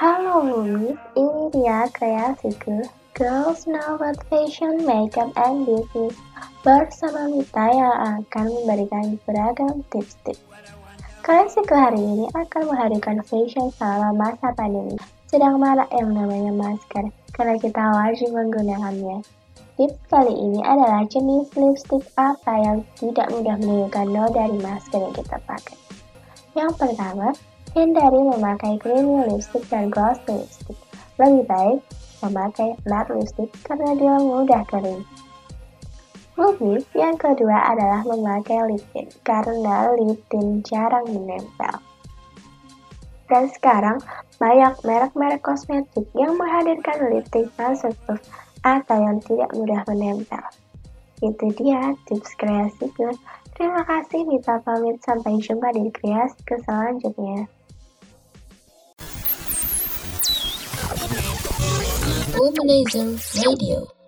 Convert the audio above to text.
Halo Louis, ini dia kreasiku Girls Know About Fashion, Makeup, and Business bersama Mita yang akan memberikan beragam tips-tips. Kreasiku hari ini akan menghadirkan fashion selama masa pandemi. Sedang marak yang namanya masker, karena kita wajib menggunakannya. Tips kali ini adalah jenis lipstick apa yang tidak mudah menimbulkan noda dari masker yang kita pakai. Yang pertama, hindari memakai creamy lipstick dan glossy lipstick. Lebih baik memakai matte lipstick karena dia mudah kering. Lebih, yang kedua adalah memakai lip tint karena lip tint jarang menempel. Dan sekarang, banyak merek-merek kosmetik yang menghadirkan lip tint waterproof atau yang tidak mudah menempel. Itu dia tips kreasiku. Terima kasih Mita pamit sampai jumpa di kreasi selanjutnya. Illuminator Radio.